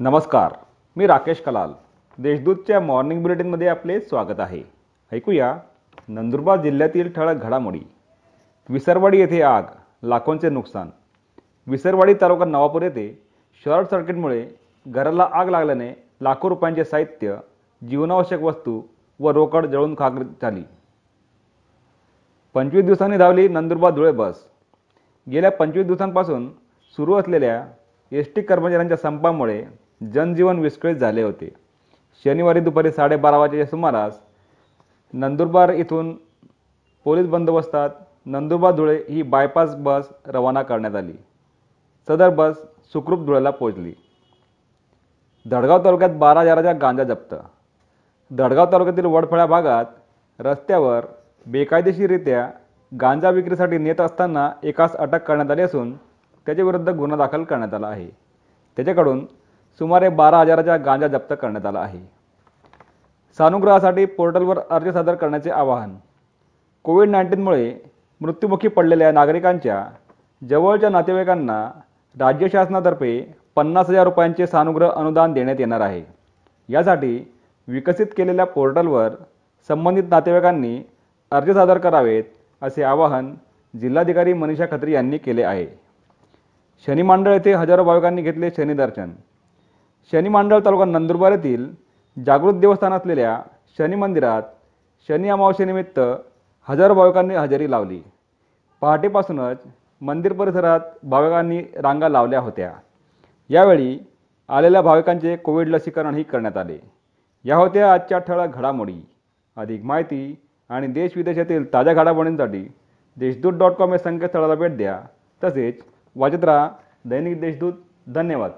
नमस्कार मी राकेश कलाल. देशदूतच्या मॉर्निंग बुलेटिनमध्ये आपले स्वागत आहे. ऐकूया नंदुरबार जिल्ह्यातील ठळक घडामोडी. विसरवाडी येथे आग लाखोंचे नुकसान. विसरवाडी तालुका नवापूर येथे शॉर्ट सर्किटमुळे घराला आग लागल्याने लाखो रुपयांचे साहित्य जीवनावश्यक वस्तू व रोकड जळून खाक झाली. पंचवीस दिवसांनी धावली नंदुरबार धुळे बस. गेल्या पंचवीस दिवसांपासून सुरू असलेल्या एस टी कर्मचाऱ्यांच्या संपामुळे जनजीवन विस्कळीत झाले होते. शनिवारी दुपारी साडेबारा वाजेच्या सुमारास नंदुरबार इथून पोलीस बंदोबस्तात नंदुरबार धुळे ही बायपास बस रवाना करण्यात आली. सदर बस सुखरूप धुळ्याला पोहोचली. धडगाव तालुक्यात बारा हजाराच्या गांजा जप्त. धडगाव तालुक्यातील वडफळ्या भागात रस्त्यावर बेकायदेशीररित्या गांजा विक्रीसाठी नेत असताना एकास अटक करण्यात आली असून त्याच्याविरुद्ध गुन्हा दाखल करण्यात आला आहे. त्याच्याकडून सुमारे बारा हजाराच्या गांजा जप्त करण्यात आला आहे. सानुग्रहासाठी पोर्टलवर अर्ज सादर करण्याचे आवाहन. कोविड नाईन्टीनमुळे मृत्युमुखी पडलेल्या नागरिकांच्या जवळच्या नातेवाईकांना राज्य शासनातर्फे पन्नास हजार रुपयांचे सानुग्रह अनुदान देण्यात येणार आहे. यासाठी विकसित केलेल्या पोर्टलवर संबंधित नातेवाईकांनी अर्ज सादर करावेत असे आवाहन जिल्हाधिकारी मनीषा खत्री यांनी केले आहे. शनी मंडळ येथे हजारो भाविकांनी घेतले शनी दर्शन शनी मांडळ तालुका नंदुरबार येथील जागृत देवस्थान असलेल्या शनी मंदिरात शनी अमावस्येनिमित्त हजारो भाविकांनी हजेरी लावली. पहाटेपासूनच मंदिर परिसरात भाविकांनी रांगा लावल्या होत्या. यावेळी आलेल्या भाविकांचे कोविड लसीकरणही करण्यात आले. या होत्या आजच्या ठळक घडामोडी. अधिक माहिती आणि देश विदेशातील ताज्या घडामोडींसाठी देशदूत डॉट कॉम या संकेतस्थळाला भेट द्या. तसेच वाचत राहा दैनिक देशदूत. धन्यवाद.